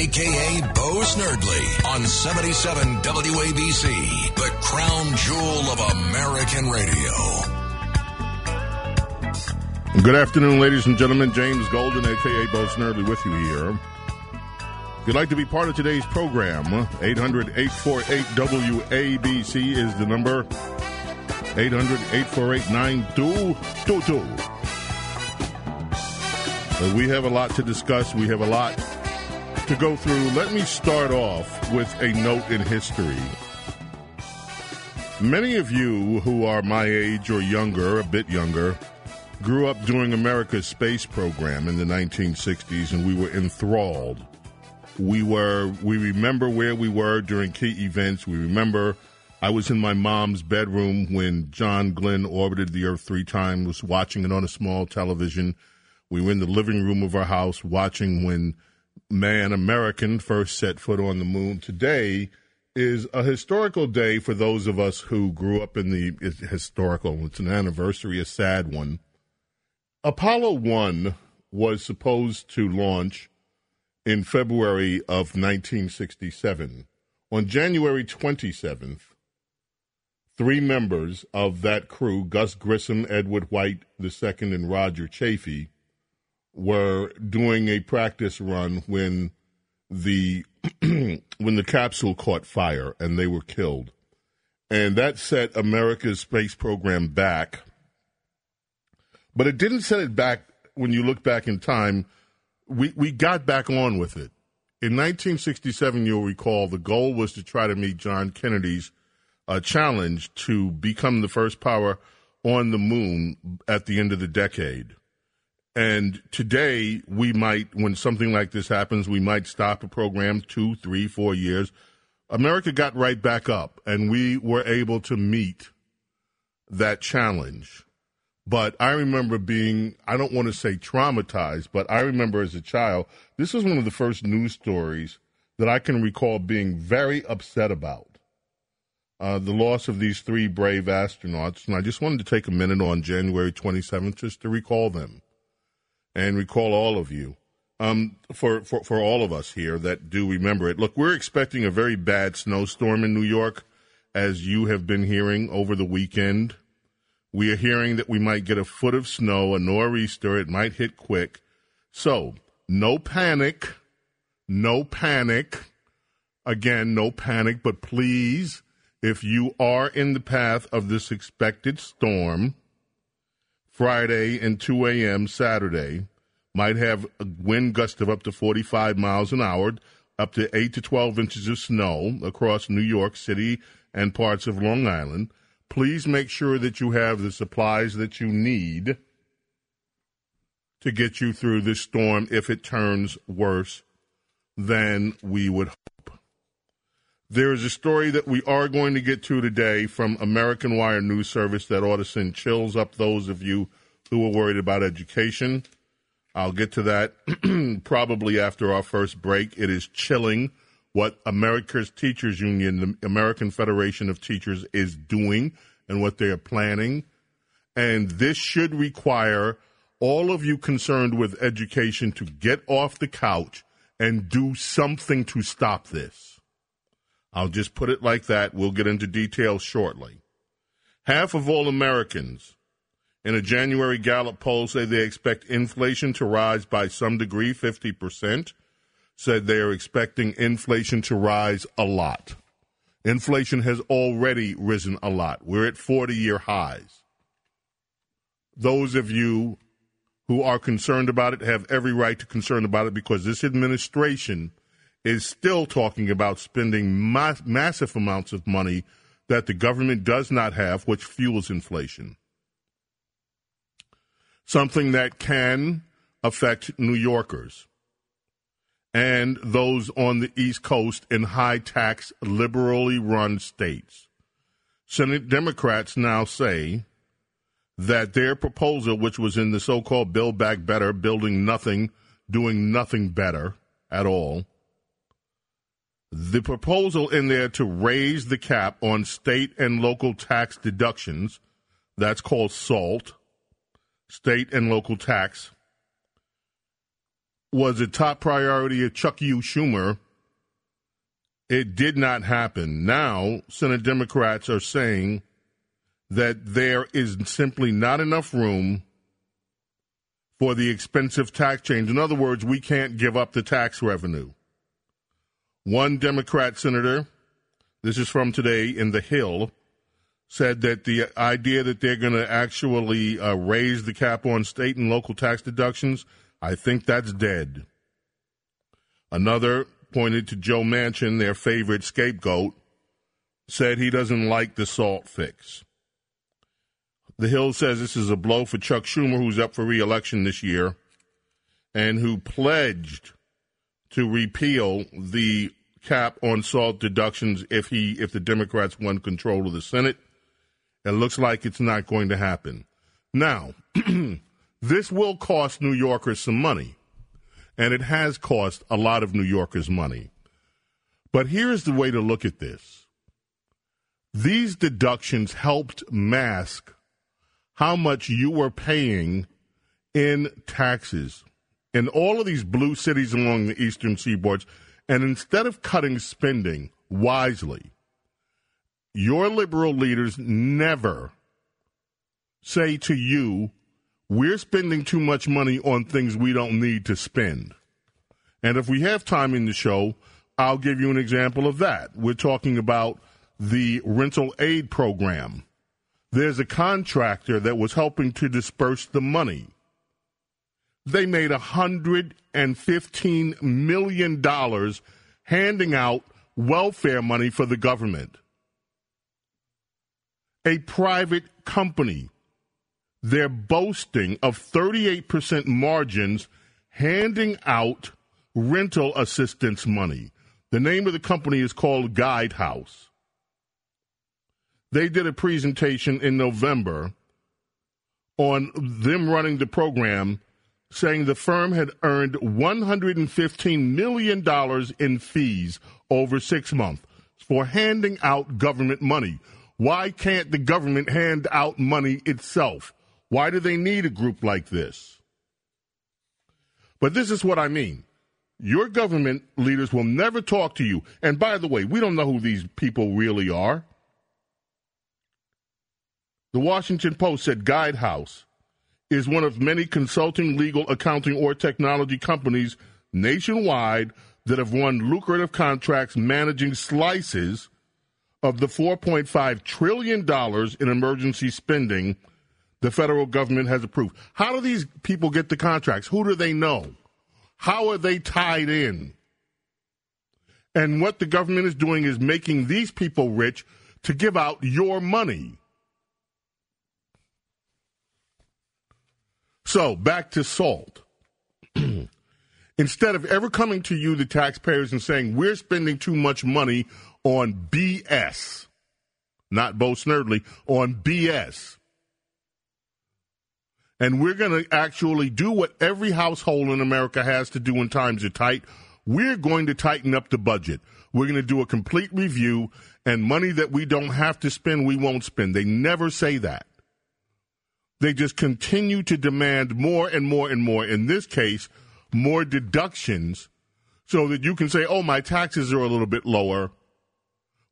Aka Bo Snerdley, on 77 WABC, the crown jewel of American radio. Good afternoon, ladies and gentlemen. James Golden, aka Bo Snerdley, with you here. If you'd like to be part of today's program, 800 848 WABC is the number. 800 848 9222. Uh, We have a lot to discuss. We have a lot to go through. Let me start off with a note in history. Many of you who are my age or younger, a bit younger, grew up during America's space program in the 1960s and we were enthralled. We were we remember where we were during key events. We remember I was in my mom's bedroom when John Glenn orbited the earth 3 times, watching it on a small television. We were in the living room of our house watching when man American first set foot on the moon. Today is a historical day for those of us who grew up in the historical. It's an anniversary, a sad one. Apollo 1 was supposed to launch in February of 1967. On January 27th, three members of that crew, Gus Grissom, Edward White II, and Roger Chaffee, were doing a practice run when the when the capsule caught fire and they were killed. And that set America's space program back. But it didn't set it back when you look back in time. We we got back on with it. In 1967, you'll recall the goal was to try to meet John Kennedy's uh, challenge to become the first power on the moon at the end of the decade. And today, we might, when something like this happens, we might stop a program two, three, four years. America got right back up, and we were able to meet that challenge. But I remember being, I don't want to say traumatized, but I remember as a child, this was one of the first news stories that I can recall being very upset about. Uh, the loss of these three brave astronauts. And I just wanted to take a minute on January 27th just to recall them and recall all of you. Um, for, for, for all of us here that do remember it. Look, we're expecting a very bad snowstorm in New York, as you have been hearing over the weekend. We are hearing that we might get a foot of snow, a nor'easter. It might hit quick. So, no panic. No panic. Again, no panic, but please, if you are in the path of this expected storm, Friday and 2 a.m. Saturday might have a wind gust of up to 45 miles an hour, up to 8 to 12 inches of snow across New York City and parts of Long Island. Please make sure that you have the supplies that you need to get you through this storm if it turns worse than we would hope. There is a story that we are going to get to today from American Wire News Service that ought to send chills up those of you who are worried about education. I'll get to that probably after our first break. It is chilling what America's Teachers Union, the American Federation of Teachers, is doing and what they are planning. And this should require all of you concerned with education to get off the couch and do something to stop this. I'll just put it like that. We'll get into details shortly. Half of all Americans in a January Gallup poll say they expect inflation to rise by some degree, 50%, said they are expecting inflation to rise a lot. Inflation has already risen a lot. We're at 40 year highs. those of you who are concerned about it have every right to concern about it because this administration is still talking about spending ma- massive amounts of money that the government does not have, which fuels inflation. Something that can affect New Yorkers and those on the East Coast in high tax, liberally run states. Senate Democrats now say that their proposal, which was in the so called Build Back Better, building nothing, doing nothing better at all, the proposal in there to raise the cap on state and local tax deductions, that's called SALT, state and local tax, was a top priority of Chuck U. Schumer. It did not happen. Now, Senate Democrats are saying that there is simply not enough room for the expensive tax change. In other words, we can't give up the tax revenue. One Democrat senator, this is from today in The Hill, said that the idea that they're going to actually uh, raise the cap on state and local tax deductions I think that's dead. Another pointed to Joe Manchin, their favorite scapegoat, said he doesn't like the salt fix. The Hill says this is a blow for Chuck Schumer, who's up for reelection this year, and who pledged to repeal the cap on salt deductions if he if the Democrats won control of the Senate. It looks like it's not going to happen. Now, This will cost New Yorkers some money, and it has cost a lot of New Yorkers money. But here's the way to look at this these deductions helped mask how much you were paying in taxes in all of these blue cities along the eastern seaboards. And instead of cutting spending wisely, your liberal leaders never say to you, we're spending too much money on things we don't need to spend. And if we have time in the show, I'll give you an example of that. We're talking about the rental aid program. There's a contractor that was helping to disperse the money. They made $115 million handing out welfare money for the government. A private company they're boasting of 38% margins handing out rental assistance money. The name of the company is called Guidehouse. They did a presentation in November on them running the program, saying the firm had earned $115 million in fees over six months for handing out government money. Why can't the government hand out money itself? Why do they need a group like this? But this is what I mean. Your government leaders will never talk to you. And by the way, we don't know who these people really are. The Washington Post said Guidehouse is one of many consulting, legal, accounting, or technology companies nationwide that have won lucrative contracts managing slices of the $4.5 trillion in emergency spending the federal government has approved. How do these people get the contracts? Who do they know? How are they tied in? And what the government is doing is making these people rich to give out your money. So, back to salt. Instead of ever coming to you, the taxpayers, and saying, we're spending too much money on BS, not Bo Snerdley, on BS and we're going to actually do what every household in America has to do when times are tight. We're going to tighten up the budget. We're going to do a complete review, and money that we don't have to spend, we won't spend. They never say that. They just continue to demand more and more and more. In this case, more deductions so that you can say, oh, my taxes are a little bit lower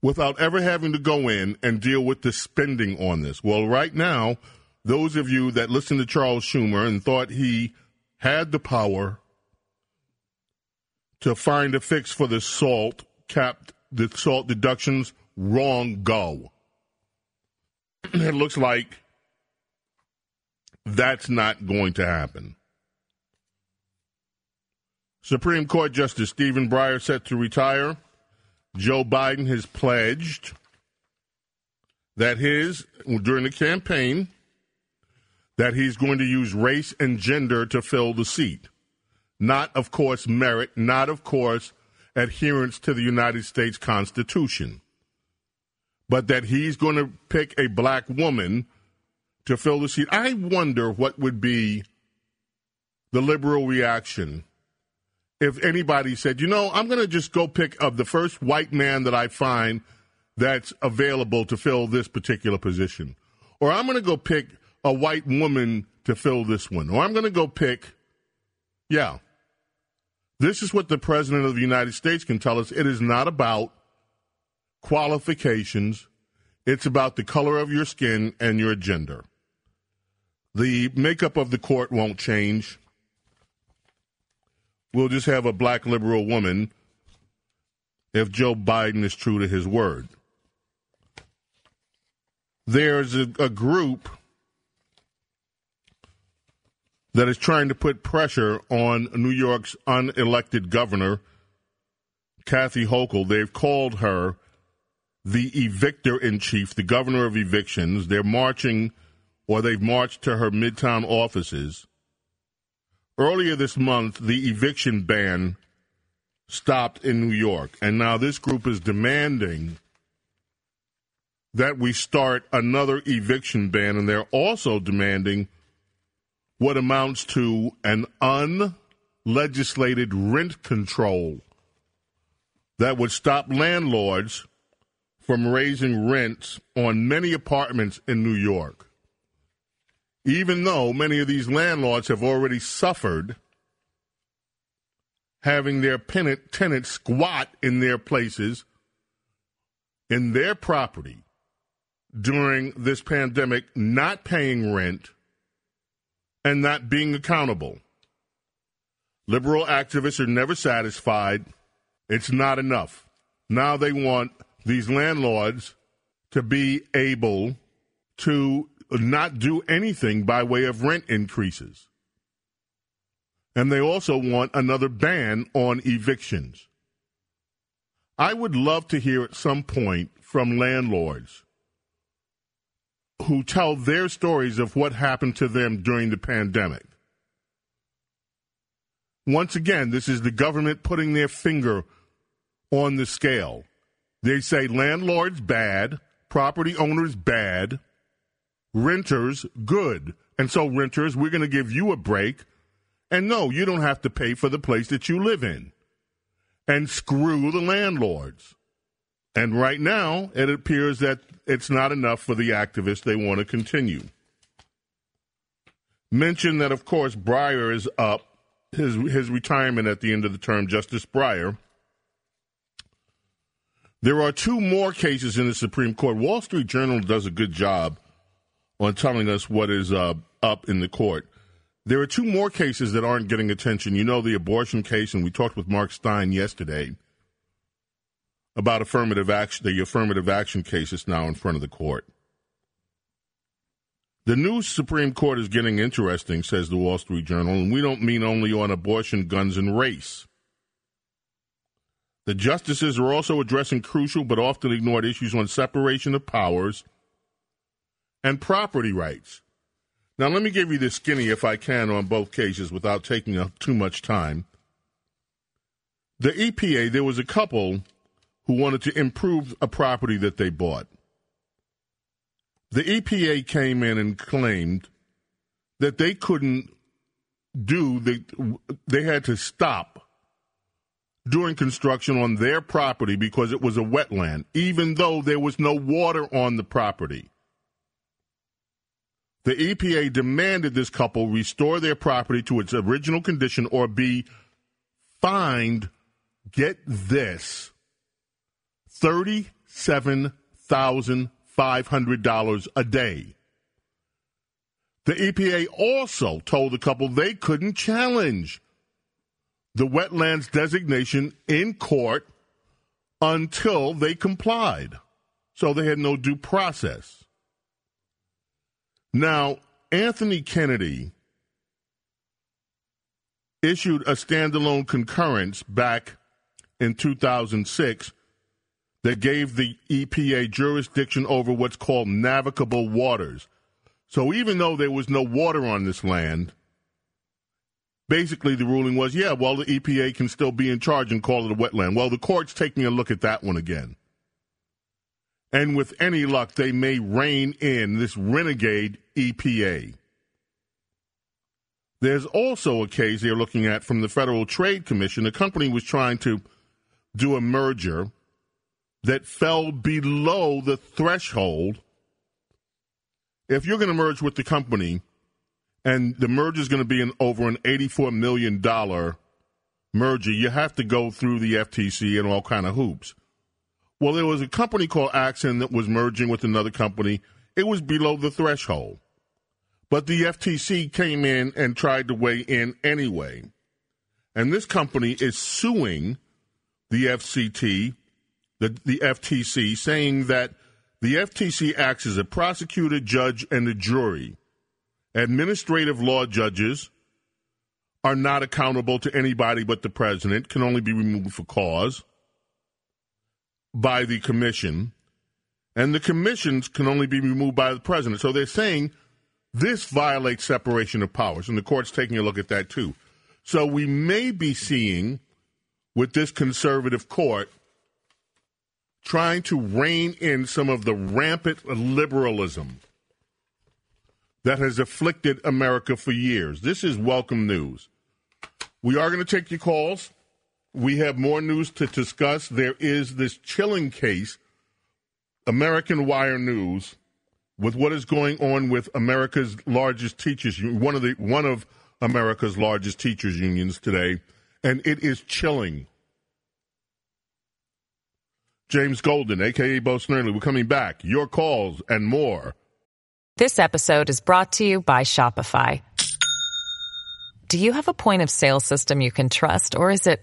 without ever having to go in and deal with the spending on this. Well, right now, those of you that listened to Charles Schumer and thought he had the power to find a fix for the salt capped the salt deductions, wrong go. it looks like That's not going to happen. Supreme Court Justice Stephen Breyer set to retire. Joe Biden has pledged that his, during the campaign, that he's going to use race and gender to fill the seat. Not, of course, merit, not, of course, adherence to the United States Constitution. But that he's going to pick a black woman to fill the seat. I wonder what would be the liberal reaction if anybody said, you know, I'm going to just go pick up the first white man that I find that's available to fill this particular position. Or I'm going to go pick a white woman to fill this one. Or I'm going to go pick, yeah. This is what the President of the United States can tell us. It is not about qualifications, it's about the color of your skin and your gender. The makeup of the court won't change. We'll just have a black liberal woman if Joe Biden is true to his word. There's a, a group that is trying to put pressure on New York's unelected governor, Kathy Hochul. They've called her the evictor in chief, the governor of evictions. They're marching, or they've marched to her midtown offices. Earlier this month, the eviction ban stopped in New York, and now this group is demanding that we start another eviction ban, and they're also demanding what amounts to an unlegislated rent control that would stop landlords from raising rents on many apartments in New York. Even though many of these landlords have already suffered having their tenants squat in their places, in their property during this pandemic, not paying rent and not being accountable. Liberal activists are never satisfied. It's not enough. Now they want these landlords to be able to not do anything by way of rent increases. And they also want another ban on evictions. I would love to hear at some point from landlords who tell their stories of what happened to them during the pandemic. Once again, this is the government putting their finger on the scale. They say landlords bad, property owners bad, renters good. And so, renters, we're going to give you a break. And no, you don't have to pay for the place that you live in. And screw the landlords. And right now, it appears that it's not enough for the activists. They want to continue. Mention that, of course, Breyer is up, his, his retirement at the end of the term, Justice Breyer. There are two more cases in the Supreme Court. Wall Street Journal does a good job on telling us what is uh, up in the court. There are two more cases that aren't getting attention. You know, the abortion case, and we talked with Mark Steyn yesterday about affirmative action, the affirmative action case is now in front of the court. The new Supreme Court is getting interesting, says the Wall Street Journal, and we don't mean only on abortion, guns, and race. The justices are also addressing crucial but often ignored issues on separation of powers and property rights. Now, let me give you the skinny, if I can, on both cases without taking up too much time. The EPA, there was a couple who wanted to improve a property that they bought. The EPA came in and claimed that they couldn't do the, they had to stop doing construction on their property because it was a wetland, even though there was no water on the property. The EPA demanded this couple restore their property to its original condition or be fined, get this, $37,500 a day. The EPA also told the couple they couldn't challenge the wetlands designation in court until they complied. So they had no due process. Now, Anthony Kennedy issued a standalone concurrence back in 2006 that gave the EPA jurisdiction over what's called navigable waters. So even though there was no water on this land, basically the ruling was, yeah, well, the EPA can still be in charge and call it a wetland. Well, the court's taking a look at that one again. And with any luck, they may rein in this renegade EPA. There's also a case they're looking at from the Federal Trade Commission. A company was trying to do a merger that fell below the threshold. If you're going to merge with the company, and the merger is going to be an, over an $84 million merger, you have to go through the FTC and all kind of hoops. Well, there was a company called Axon that was merging with another company. It was below the threshold. But the FTC came in and tried to weigh in anyway. And this company is suing the FCT, the, the FTC, saying that the FTC acts as a prosecutor, judge, and a jury. Administrative law judges are not accountable to anybody but the president, can only be removed for cause by the commission, and the commissions can only be removed by the president. So they're saying this violates separation of powers, and the court's taking a look at that too. So we may be seeing with this conservative court trying to rein in some of the rampant liberalism that has afflicted America for years. This is welcome news. We are going to take your calls. We have more news to discuss. There is this chilling case, American Wire News with what is going on with America's largest teachers, one of the one of America's largest teachers unions today, and it is chilling. James Golden, aka Bo Snerdley, we're coming back. Your calls and more. This episode is brought to you by Shopify. Do you have a point of sale system you can trust, or is it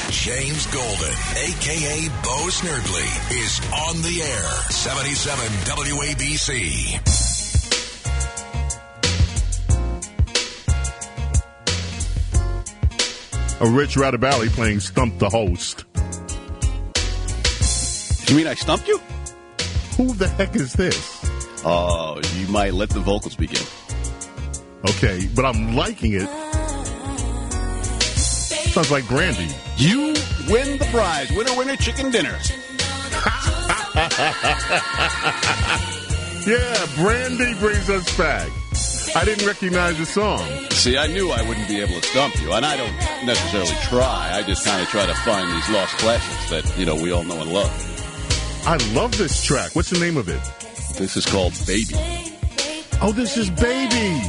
James Golden, a.k.a. Bo Snerdley, is on the air. 77 WABC. a Rich Radabali playing Stump the Host. You mean I stumped you? Who the heck is this? Oh, you might let the vocals begin. Okay, but I'm liking it. Sounds like Brandy. You win the prize. Winner, winner, chicken dinner. yeah, Brandy brings us back. I didn't recognize the song. See, I knew I wouldn't be able to stump you, and I don't necessarily try. I just kind of try to find these lost classics that, you know, we all know and love. I love this track. What's the name of it? This is called Baby. Oh, this is Baby.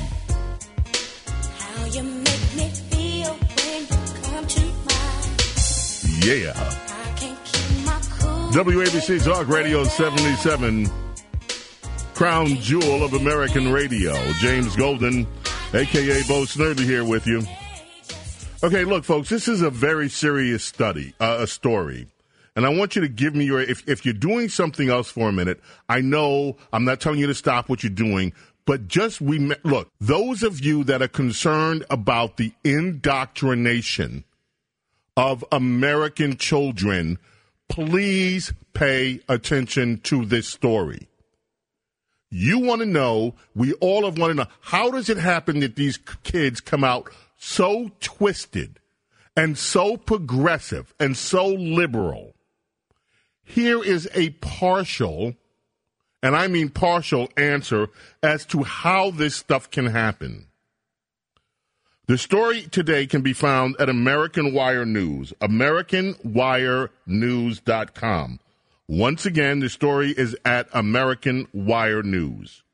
Yeah. WABC Talk Radio 77 crown jewel of American radio. James Golden, aka Bo Snerdley, here with you. Okay, look, folks, this is a very serious study, uh, a story. And I want you to give me your, if, if you're doing something else for a minute, I know I'm not telling you to stop what you're doing, but just we, look, those of you that are concerned about the indoctrination of American children, please pay attention to this story. You want to know, we all have want to know, how does it happen that these kids come out so twisted and so progressive and so liberal? Here is a partial, and I mean partial answer as to how this stuff can happen. The story today can be found at American Wire News, AmericanWireNews.com. Once again, the story is at American Wire News.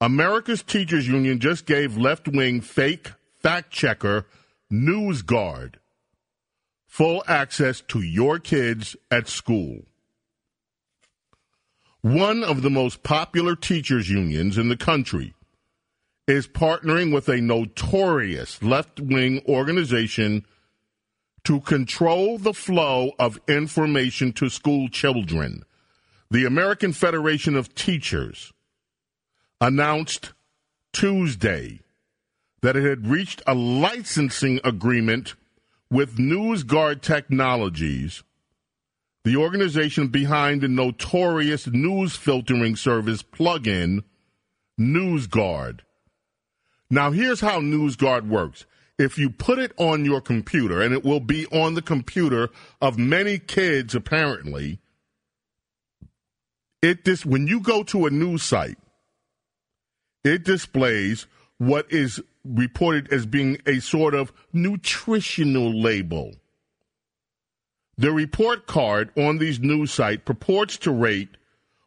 America's Teachers Union just gave left wing fake fact checker NewsGuard full access to your kids at school. One of the most popular teachers' unions in the country is partnering with a notorious left wing organization to control the flow of information to school children. The American Federation of Teachers announced Tuesday that it had reached a licensing agreement with NewsGuard Technologies, the organization behind the notorious news filtering service plugin NewsGuard. Now, here's how NewsGuard works. If you put it on your computer, and it will be on the computer of many kids apparently, it dis- when you go to a news site, it displays what is reported as being a sort of nutritional label. The report card on these news sites purports to rate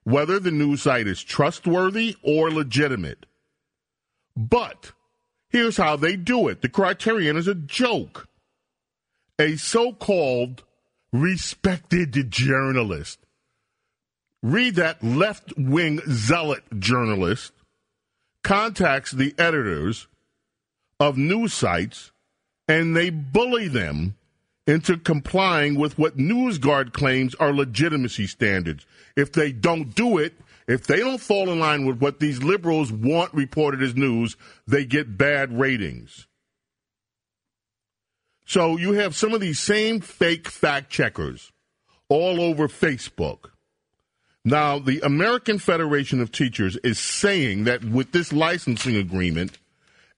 whether the news site is trustworthy or legitimate. But here's how they do it the criterion is a joke. A so called respected journalist, read that left wing zealot journalist, contacts the editors of news sites and they bully them into complying with what NewsGuard claims are legitimacy standards. If they don't do it, if they don't fall in line with what these liberals want reported as news, they get bad ratings. So you have some of these same fake fact checkers all over Facebook. Now, the American Federation of Teachers is saying that with this licensing agreement,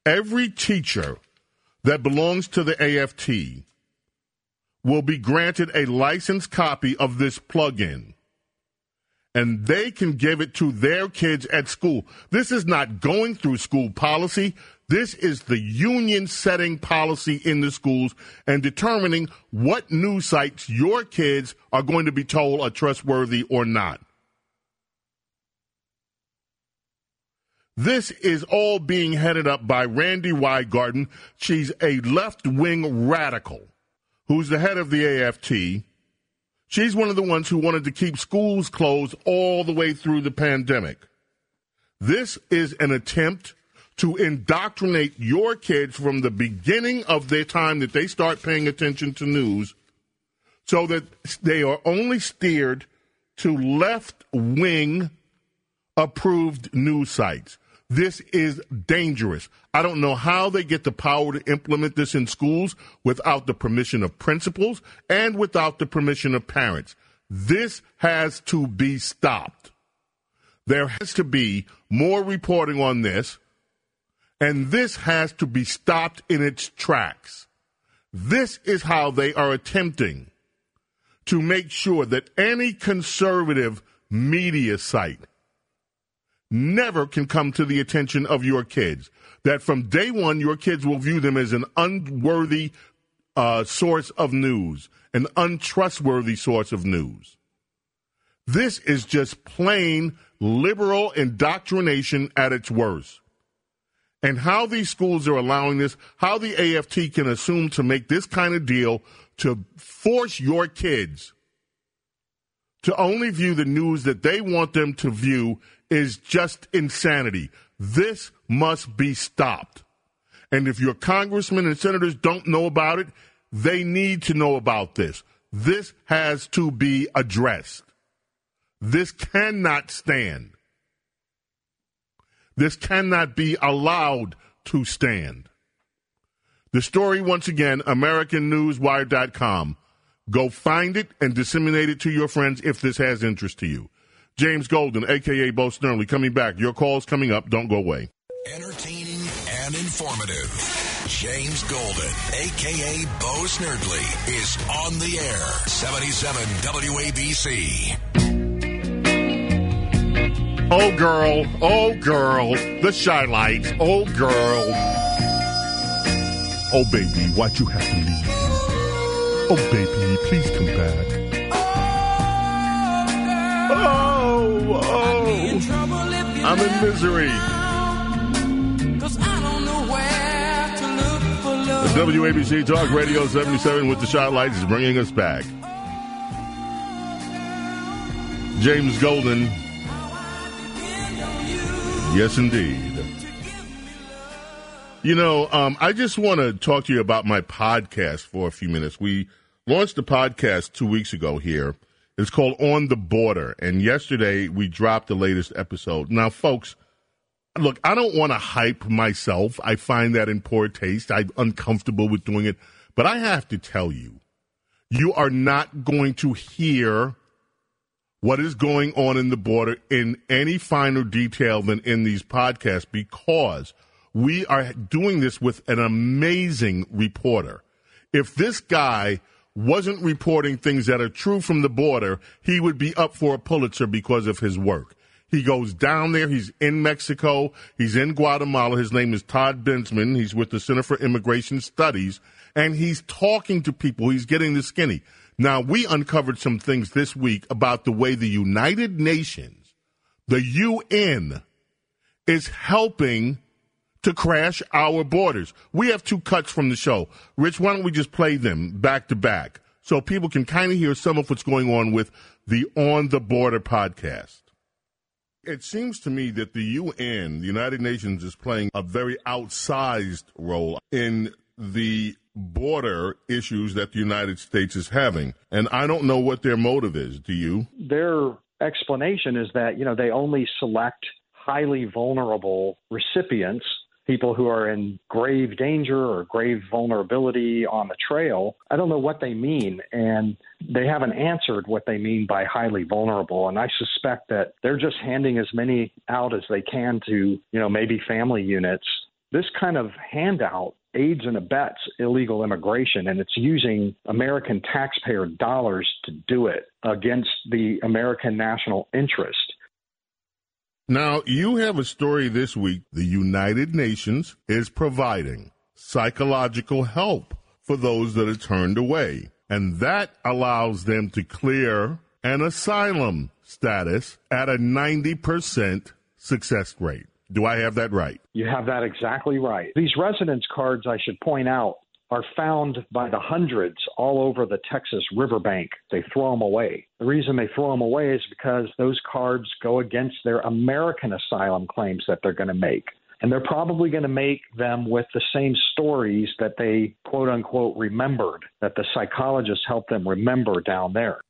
every teacher that belongs to the AFT will be granted a licensed copy of this plugin. And they can give it to their kids at school. This is not going through school policy. This is the union setting policy in the schools and determining what news sites your kids are going to be told are trustworthy or not. This is all being headed up by Randi Weingarten. She's a left wing radical who's the head of the AFT. She's one of the ones who wanted to keep schools closed all the way through the pandemic. This is an attempt to indoctrinate your kids from the beginning of their time that they start paying attention to news so that they are only steered to left wing approved news sites. This is dangerous. I don't know how they get the power to implement this in schools without the permission of principals and without the permission of parents. This has to be stopped. There has to be more reporting on this, and this has to be stopped in its tracks. This is how they are attempting to make sure that any conservative media site never can come to the attention of your kids. That from day one, your kids will view them as an unworthy uh, source of news, an untrustworthy source of news. This is just plain liberal indoctrination at its worst. And how these schools are allowing this, how the AFT can assume to make this kind of deal to force your kids to only view the news that they want them to view is just insanity. This must be stopped. And if your congressmen and senators don't know about it, they need to know about this. This has to be addressed. This cannot stand. This cannot be allowed to stand. The story, once again, AmericanNewsWire.com. Go find it and disseminate it to your friends if this has interest to you. James Golden, aka Bo Snerdley, coming back. Your call's coming up. Don't go away. Entertaining and informative. James Golden, aka Bo Snerdley, is on the air. 77 WABC. Oh, girl. Oh, girl. The Chi-Lites. Oh, girl. Oh, baby, why'd you have to leave? Oh, baby, please come back. Oh. I'm in misery. Look WABC Talk Radio 77 with the Chi-Lites is bringing us back. James Golden. Yes, indeed. You know, um, I just want to talk to you about my podcast for a few minutes. We launched a podcast two weeks ago here. It's called On the Border. And yesterday we dropped the latest episode. Now, folks, look, I don't want to hype myself. I find that in poor taste. I'm uncomfortable with doing it. But I have to tell you, you are not going to hear what is going on in the border in any finer detail than in these podcasts because we are doing this with an amazing reporter. If this guy wasn't reporting things that are true from the border, he would be up for a Pulitzer because of his work. He goes down there. He's in Mexico. He's in Guatemala. His name is Todd Bensman. He's with the Center for Immigration Studies, and he's talking to people. He's getting the skinny. Now, we uncovered some things this week about the way the United Nations, the UN, is helping to crash our borders. We have two cuts from the show. Rich, why don't we just play them back to back so people can kind of hear some of what's going on with the On the Border podcast? It seems to me that the UN, the United Nations, is playing a very outsized role in the border issues that the United States is having. And I don't know what their motive is. Do you? Their explanation is that, you know, they only select highly vulnerable recipients people who are in grave danger or grave vulnerability on the trail. I don't know what they mean, and they haven't answered what they mean by highly vulnerable. And I suspect that they're just handing as many out as they can to, you know, maybe family units. This kind of handout aids and abets illegal immigration, and it's using American taxpayer dollars to do it against the American national interest. Now, you have a story this week. The United Nations is providing psychological help for those that are turned away. And that allows them to clear an asylum status at a 90% success rate. Do I have that right? You have that exactly right. These residence cards, I should point out, are found by the hundreds all over the Texas riverbank. They throw them away. The reason they throw them away is because those cards go against their American asylum claims that they're going to make. And they're probably going to make them with the same stories that they quote unquote remembered, that the psychologists helped them remember down there.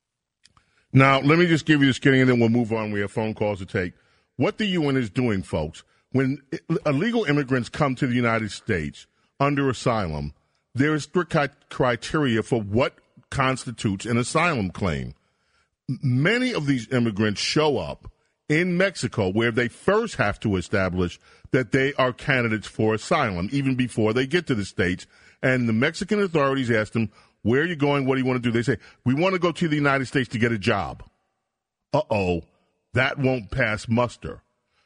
Now, let me just give you this skinny and then we'll move on. We have phone calls to take. What the UN is doing, folks, when illegal immigrants come to the United States under asylum, there is strict criteria for what constitutes an asylum claim. Many of these immigrants show up in Mexico where they first have to establish that they are candidates for asylum even before they get to the States. And the Mexican authorities ask them, Where are you going? What do you want to do? They say, We want to go to the United States to get a job. Uh oh, that won't pass muster.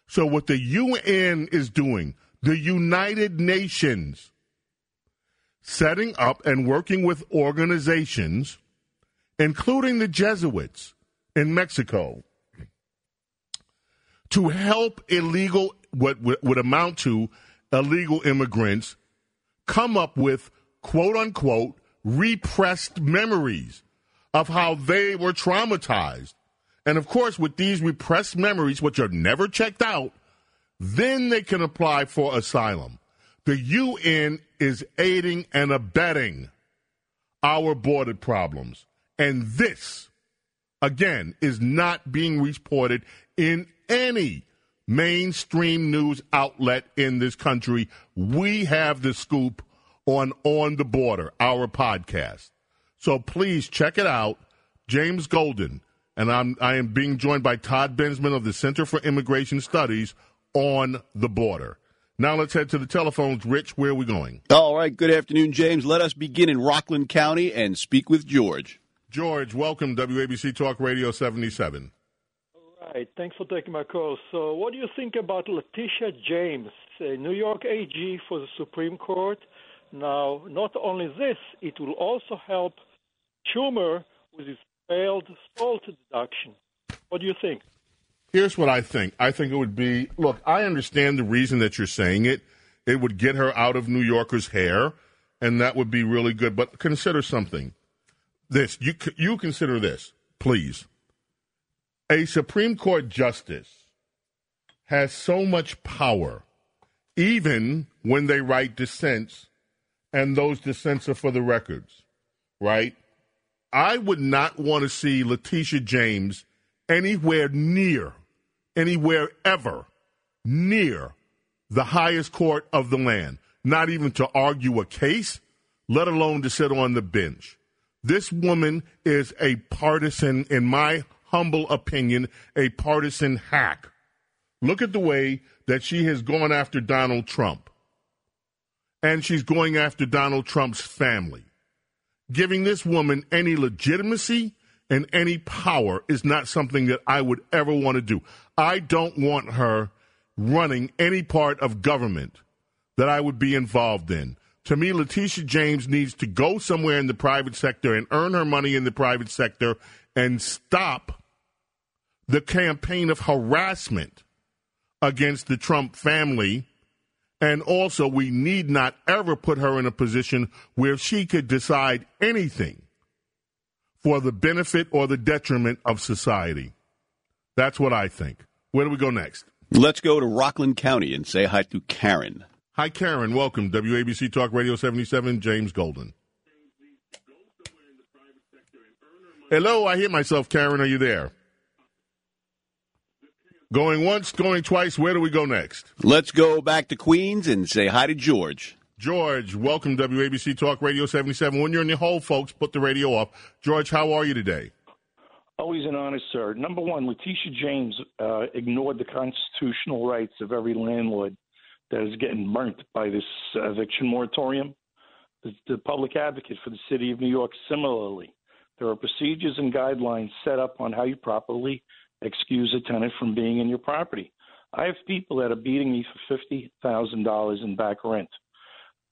So, what the UN is doing, the United Nations, setting up and working with organizations, including the Jesuits in Mexico, to help illegal, what would amount to illegal immigrants, come up with quote unquote repressed memories of how they were traumatized. And of course, with these repressed memories, which are never checked out, then they can apply for asylum. The UN is aiding and abetting our border problems. And this, again, is not being reported in any mainstream news outlet in this country. We have the scoop on On the Border, our podcast. So please check it out. James Golden, and I'm, I am being joined by Todd Bensman of the Center for Immigration Studies on the border. Now let's head to the telephones. Rich, where are we going? All right. Good afternoon, James. Let us begin in Rockland County and speak with George. George, welcome, WABC Talk Radio 77. All right. Thanks for taking my call. So, what do you think about Letitia James, a New York AG for the Supreme Court? Now, not only this, it will also help Schumer with his failed SALT deduction. What do you think? Here's what I think. I think it would be look, I understand the reason that you're saying it. It would get her out of New Yorkers' hair. and that would be really good. But consider something. This you you consider this, please. A Supreme Court justice has so much power, even when they write dissents, and those dissents are for the records, right? I would not want to see Letitia James anywhere near, anywhere ever near the highest court of the land, not even to argue a case, let alone to sit on the bench. This woman is a partisan, in my humble opinion, a partisan hack. Look at the way that she has gone after Donald Trump. And she's going after Donald Trump's family. Giving this woman any legitimacy and any power is not something that I would ever want to do. I don't want her running any part of government that I would be involved in. To me, Letitia James needs to go somewhere in the private sector and earn her money in the private sector and stop the campaign of harassment against the Trump family. And also, we need not ever put her in a position where she could decide anything for the benefit or the detriment of society. That's what I think. Where do we go next? Let's go to Rockland County and say hi to Karen. Hi, Karen. Welcome. WABC Talk Radio 77, James Golden. Hello, I hear myself. Karen, are you there? Going once, going twice. Where do we go next? Let's go back to Queens and say hi to George. George, welcome WABC Talk Radio 77. When you're in the hole, folks, put the radio off. George, how are you today? Always an honor, sir. Number one, Letitia James uh, ignored the constitutional rights of every landlord that is getting burnt by this eviction moratorium. The, the public advocate for the city of New York, similarly, there are procedures and guidelines set up on how you properly excuse a tenant from being in your property. I have people that are beating me for fifty thousand dollars in back rent.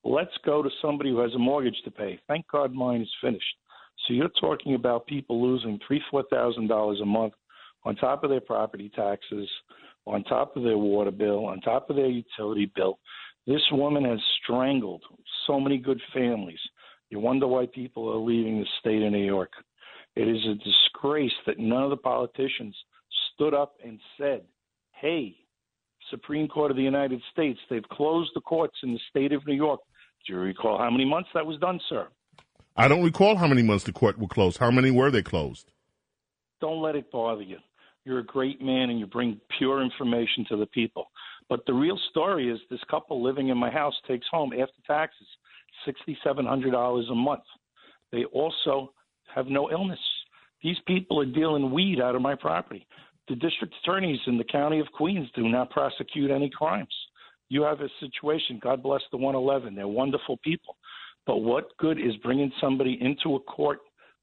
Let's go to somebody who has a mortgage to pay. Thank God mine is finished. So you're talking about people losing three, four thousand dollars a month on top of their property taxes, on top of their water bill, on top of their utility bill. This woman has strangled so many good families. You wonder why people are leaving the state of New York. It is a disgrace that none of the politicians stood up and said, Hey, Supreme Court of the United States, they've closed the courts in the state of New York. Do you recall how many months that was done, sir? I don't recall how many months the court were closed. How many were they closed? Don't let it bother you. You're a great man and you bring pure information to the people. But the real story is this couple living in my house takes home after taxes $6,700 a month. They also have no illness. These people are dealing weed out of my property. The district attorneys in the county of Queens do not prosecute any crimes. You have a situation, God bless the 111. They're wonderful people. But what good is bringing somebody into a court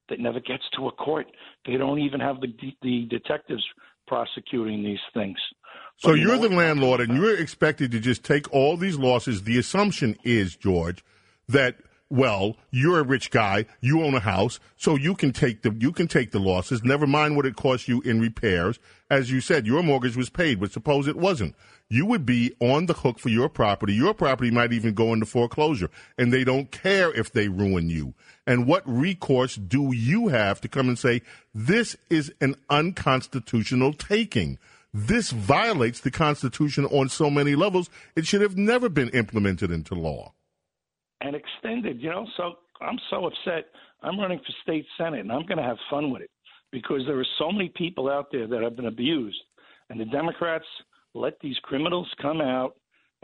that never gets to a court? They don't even have the the detectives prosecuting these things. So but you're you know the landlord, and you're expected to just take all these losses. The assumption is, George, that well, you're a rich guy, you own a house, so you can take the you can take the losses. Never mind what it costs you in repairs. As you said, your mortgage was paid, but suppose it wasn't. You would be on the hook for your property. Your property might even go into foreclosure, and they don't care if they ruin you. And what recourse do you have to come and say this is an unconstitutional taking? This violates the Constitution on so many levels. It should have never been implemented into law and extended. You know, so I'm so upset. I'm running for state senate, and I'm going to have fun with it because there are so many people out there that have been abused, and the Democrats let these criminals come out.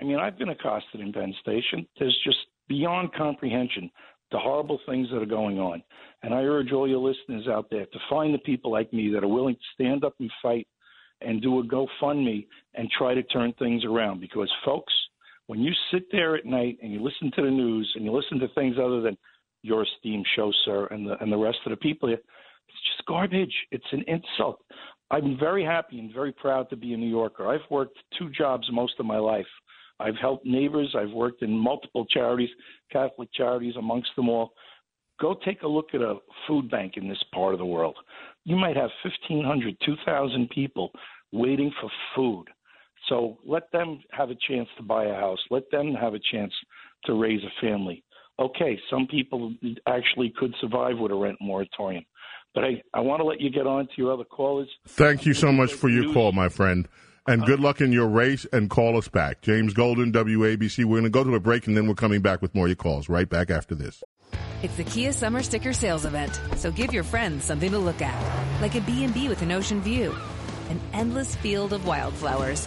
I mean, I've been accosted in Penn Station. There's just beyond comprehension the horrible things that are going on. And I urge all your listeners out there to find the people like me that are willing to stand up and fight and do a GoFundMe and try to turn things around. Because, folks, when you sit there at night and you listen to the news and you listen to things other than your esteemed show, sir, and the and the rest of the people here, it's just garbage. It's an insult. I'm very happy and very proud to be a New Yorker. I've worked two jobs most of my life. I've helped neighbors. I've worked in multiple charities, Catholic charities amongst them all. Go take a look at a food bank in this part of the world. You might have 1,500, 2,000 people waiting for food. So let them have a chance to buy a house. Let them have a chance to raise a family. okay, some people actually could survive with a rent moratorium. But I, I want to let you get on to your other callers. Thank you so much for your call, my friend. And good uh-huh. luck in your race and call us back. James Golden, WABC. We're going to go to a break and then we're coming back with more of your calls right back after this. It's the Kia Summer Sticker Sales Event, so give your friends something to look at, like a B&B with an ocean view, an endless field of wildflowers,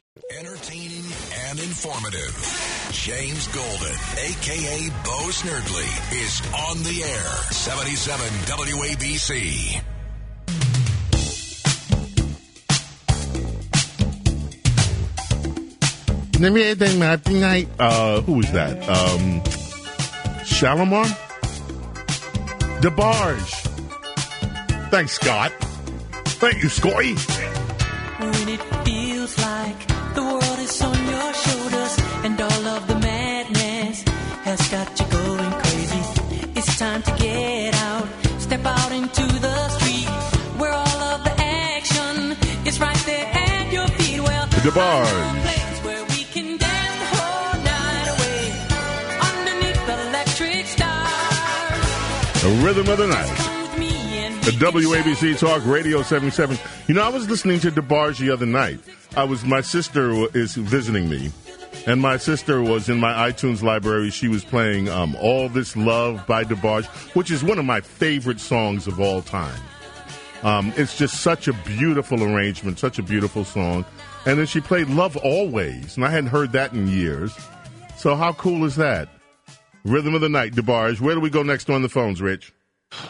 Entertaining and informative. James Golden, aka Bo Snerdley, is on the air. 77 WABC. Let me anything happy night. Uh, who was that? Um, Shalamar? DeBarge. Thanks, Scott. Thank you, Scotty. When it feels like has got you going crazy. It's time to get out, step out into the street where all of the action is right there at your feet. Well, DeBarge. place where we can dance the whole night away underneath the electric stars. The rhythm of the night. Come with me and The WABC Talk Radio 77. You know, I was listening to DeBarge the other night. I was, my sister is visiting me, and my sister was in my iTunes library. She was playing um, All This Love by DeBarge, which is one of my favorite songs of all time. Um, it's just such a beautiful arrangement, such a beautiful song. And then she played Love Always, and I hadn't heard that in years. So how cool is that? Rhythm of the Night, DeBarge. Where do we go next on the phones, Rich?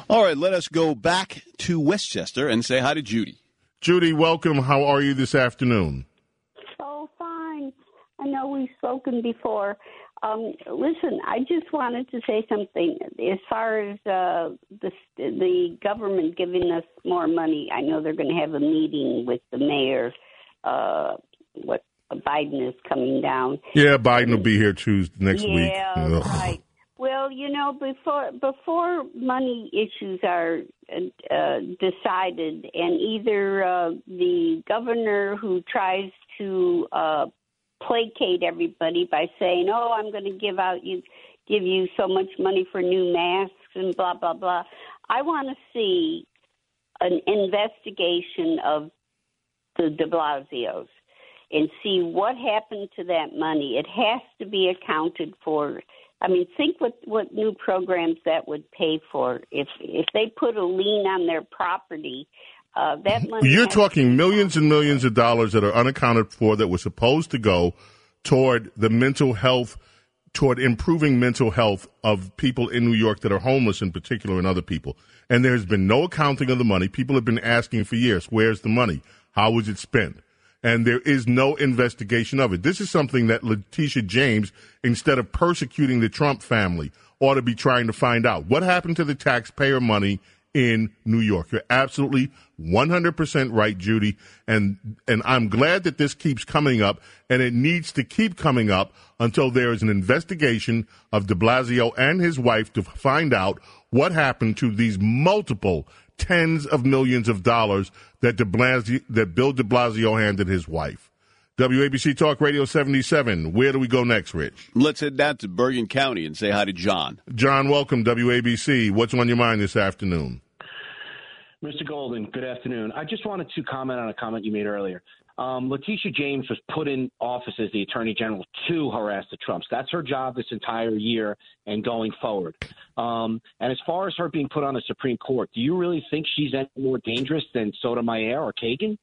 All right, let us go back to Westchester and say hi to Judy. Judy, welcome. How are you this afternoon? I know we've spoken before. Um, listen, I just wanted to say something. As far as uh, the the government giving us more money, I know they're going to have a meeting with the mayor. Uh, what Biden is coming down. Yeah, Biden will be here Tuesday next week. Yeah, right. Well, you know, before before money issues are uh, decided, and either uh, the governor who tries to uh, placate everybody by saying, "Oh, I'm going to give out you give you so much money for new masks and blah blah blah," I want to see an investigation of the De Blasio's and see what happened to that money. It has to be accounted for. I mean, think what what new programs that would pay for if if they put a lien on their property. Uh, that money. You're talking millions and millions of dollars that are unaccounted for that were supposed to go toward the mental health, toward improving mental health of people in New York that are homeless in particular and other people. And there's been no accounting of the money. People have been asking for years, where's the money? How was it spent? And there is no investigation of it. This is something that Letitia James, instead of persecuting the Trump family, ought to be trying to find out. What happened to the taxpayer money in New York. You're absolutely 100% right, Judy. And, and I'm glad that this keeps coming up and it needs to keep coming up until there is an investigation of de Blasio and his wife to find out what happened to these multiple tens of millions of dollars that de Blasio, that Bill de Blasio handed his wife. WABC Talk Radio 77. Where do we go next, Rich? Let's head down to Bergen County and say hi to John. John, welcome, WABC. What's on your mind this afternoon? Mr. Golden, good afternoon. I just wanted to comment on a comment you made earlier. Um, Letitia James was put in office as the Attorney General to harass the Trumps. That's her job this entire year and going forward. Um, and as far as her being put on the Supreme Court, do you really think she's any more dangerous than Sotomayor or Kagan?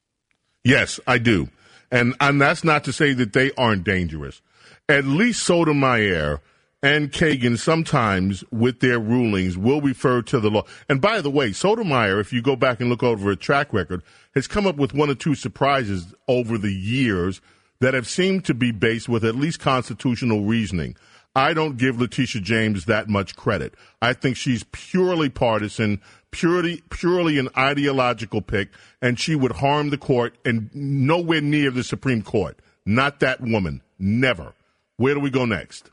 Yes, I do. And and that's not to say that they aren't dangerous. At least Sotomayor and Kagan sometimes with their rulings will refer to the law. And by the way, Sotomayor, if you go back and look over a track record, has come up with one or two surprises over the years that have seemed to be based with at least constitutional reasoning. I don't give Letitia James that much credit. I think she's purely partisan, purely purely an ideological pick, and she would harm the court and nowhere near the Supreme Court. Not that woman. Never. Where do we go next?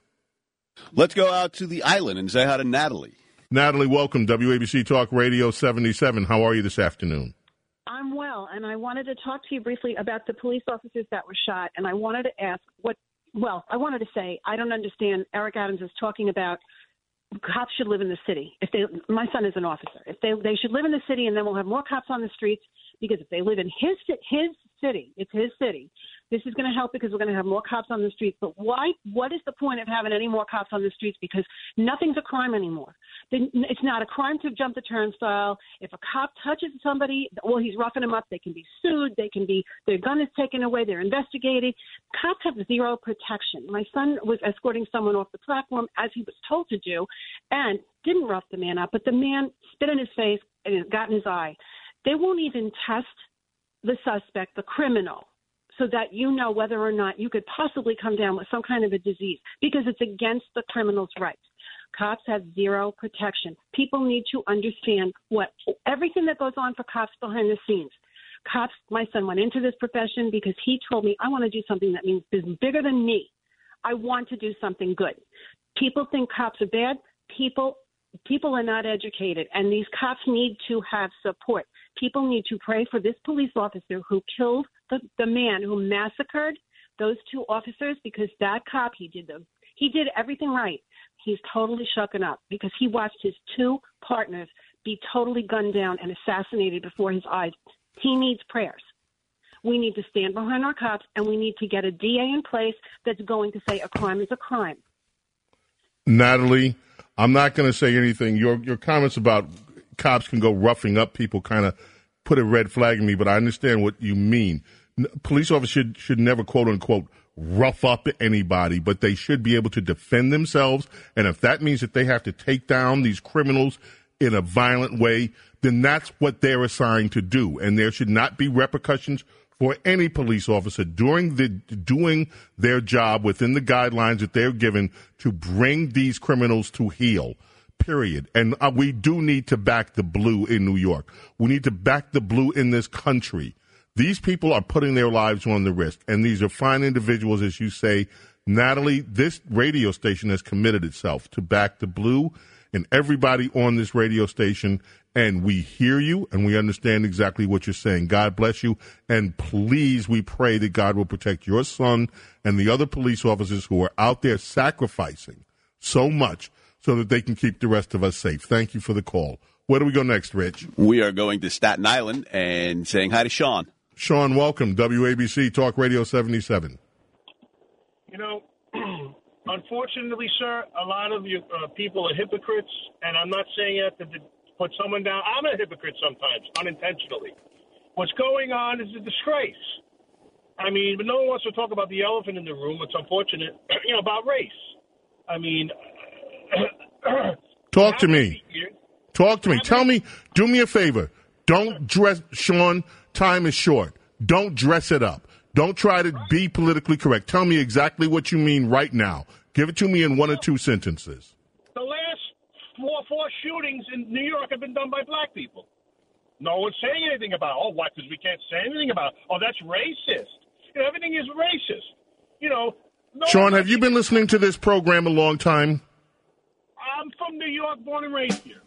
Let's go out to the island and say hi to Natalie. Natalie, welcome. WABC Talk Radio 77. How are you this afternoon? I'm well, and I wanted to talk to you briefly about the police officers that were shot. And I wanted to ask what, well, I wanted to say I don't understand. Eric Adams is talking about cops should live in the city. If they, my son is an officer. If they, they should live in the city, and then we'll have more cops on the streets. Because if they live in his his city, it's his city. This is going to help because we're going to have more cops on the streets. But why? What is the point of having any more cops on the streets? Because nothing's a crime anymore. It's not a crime to jump the turnstile. If a cop touches somebody, well, he's roughing them up. They can be sued. They can be their gun is taken away. They're investigated. Cops have zero protection. My son was escorting someone off the platform as he was told to do, and didn't rough the man up, but the man spit in his face and got in his eye. They won't even test the suspect, the criminal, so that you know whether or not you could possibly come down with some kind of a disease because it's against the criminal's rights. Cops have zero protection. People need to understand what everything that goes on for cops behind the scenes. Cops, my son went into this profession because he told me, I want to do something that means is bigger than me. I want to do something good. People think cops are bad. People people are not educated and these cops need to have support. People need to pray for this police officer who killed the, the man who massacred those two officers because that cop he did the he did everything right. He's totally shucking up because he watched his two partners be totally gunned down and assassinated before his eyes. He needs prayers. We need to stand behind our cops and we need to get a DA in place that's going to say a crime is a crime. Natalie, I'm not going to say anything. Your your comments about cops can go roughing up people kind of put a red flag in me, but I understand what you mean. Police officers should should never quote unquote rough up anybody, but they should be able to defend themselves. And if that means that they have to take down these criminals in a violent way, then that's what they're assigned to do. And there should not be repercussions for any police officer doing the doing their job within the guidelines that they're given to bring these criminals to heel. Period. And uh, we do need to back the blue in New York. We need to back the blue in this country. These people are putting their lives on the risk, and these are fine individuals, as you say. Natalie, this radio station has committed itself to back the blue and everybody on this radio station and we hear you and we understand exactly what you're saying. God bless you. And please, we pray that God will protect your son and the other police officers who are out there sacrificing so much so that they can keep the rest of us safe. Thank you for the call. Where do we go next, Rich? We are going to Staten Island and saying hi to Sean. Sean, welcome. WABC Talk Radio 77. You know, unfortunately, sir, a lot of you uh, people are hypocrites, and I'm not saying that to put someone down. I'm a hypocrite sometimes, unintentionally. What's going on is a disgrace. I mean, but no one wants to talk about the elephant in the room. It's unfortunate, you know, about race. I mean, talk to me. Talk to me. Tell me. Do me a favor. Don't dress, Sean. Time is short. Don't dress it up. Don't try to be politically correct. Tell me exactly what you mean right now. Give it to me in one or two sentences The four four shootings in New York have been done by black people. No one's saying anything about oh what because we can't say anything about oh that's racist. You know everything is racist. You know. No Sean, have you been listening to this program a long time? I'm from New York, born and raised here.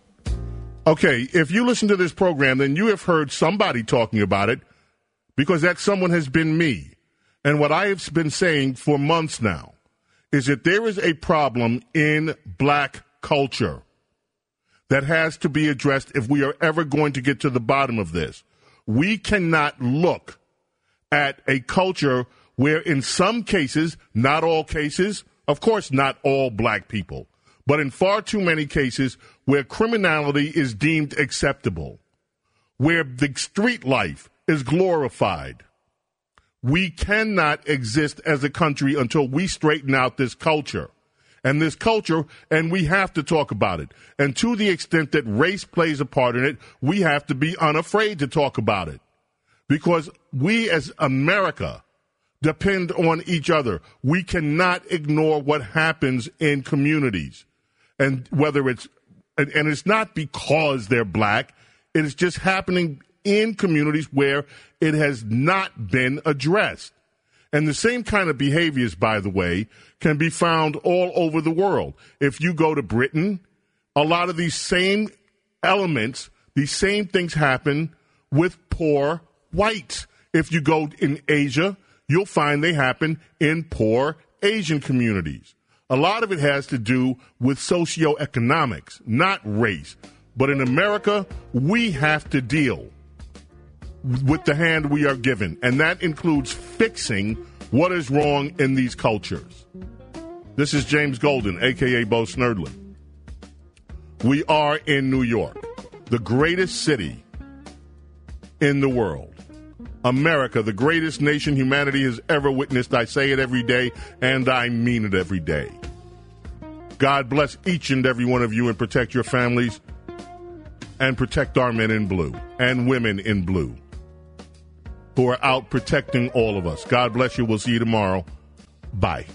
Okay, if you listen to this program, then you have heard somebody talking about it because that someone has been me. And what I have been saying for months now is that there is a problem in black culture that has to be addressed if we are ever going to get to the bottom of this. We cannot look at a culture where, in some cases, not all cases, of course, not all black people, but in far too many cases where criminality is deemed acceptable, where the street life is glorified. We cannot exist as a country until we straighten out this culture and this culture, and we have to talk about it. And to the extent that race plays a part in it, we have to be unafraid to talk about it. Because we as America depend on each other. We cannot ignore what happens in communities. And whether it's and, and it's not because they're black. It is just happening in communities where it has not been addressed. And the same kind of behaviors, by the way, can be found all over the world. If you go to Britain, a lot of these same elements, these same things happen with poor whites. If you go in Asia, you'll find they happen in poor Asian communities. A lot of it has to do with socioeconomics, not race. But in America, we have to deal with the hand we are given, and that includes fixing what is wrong in these cultures. This is James Golden, aka Bo Snerdley. We are in New York, the greatest city in the world. America, the greatest nation humanity has ever witnessed. I say it every day, and I mean it every day. God bless each and every one of you and protect your families and protect our men in blue and women in blue who are out protecting all of us. God bless you. We'll see you tomorrow. Bye.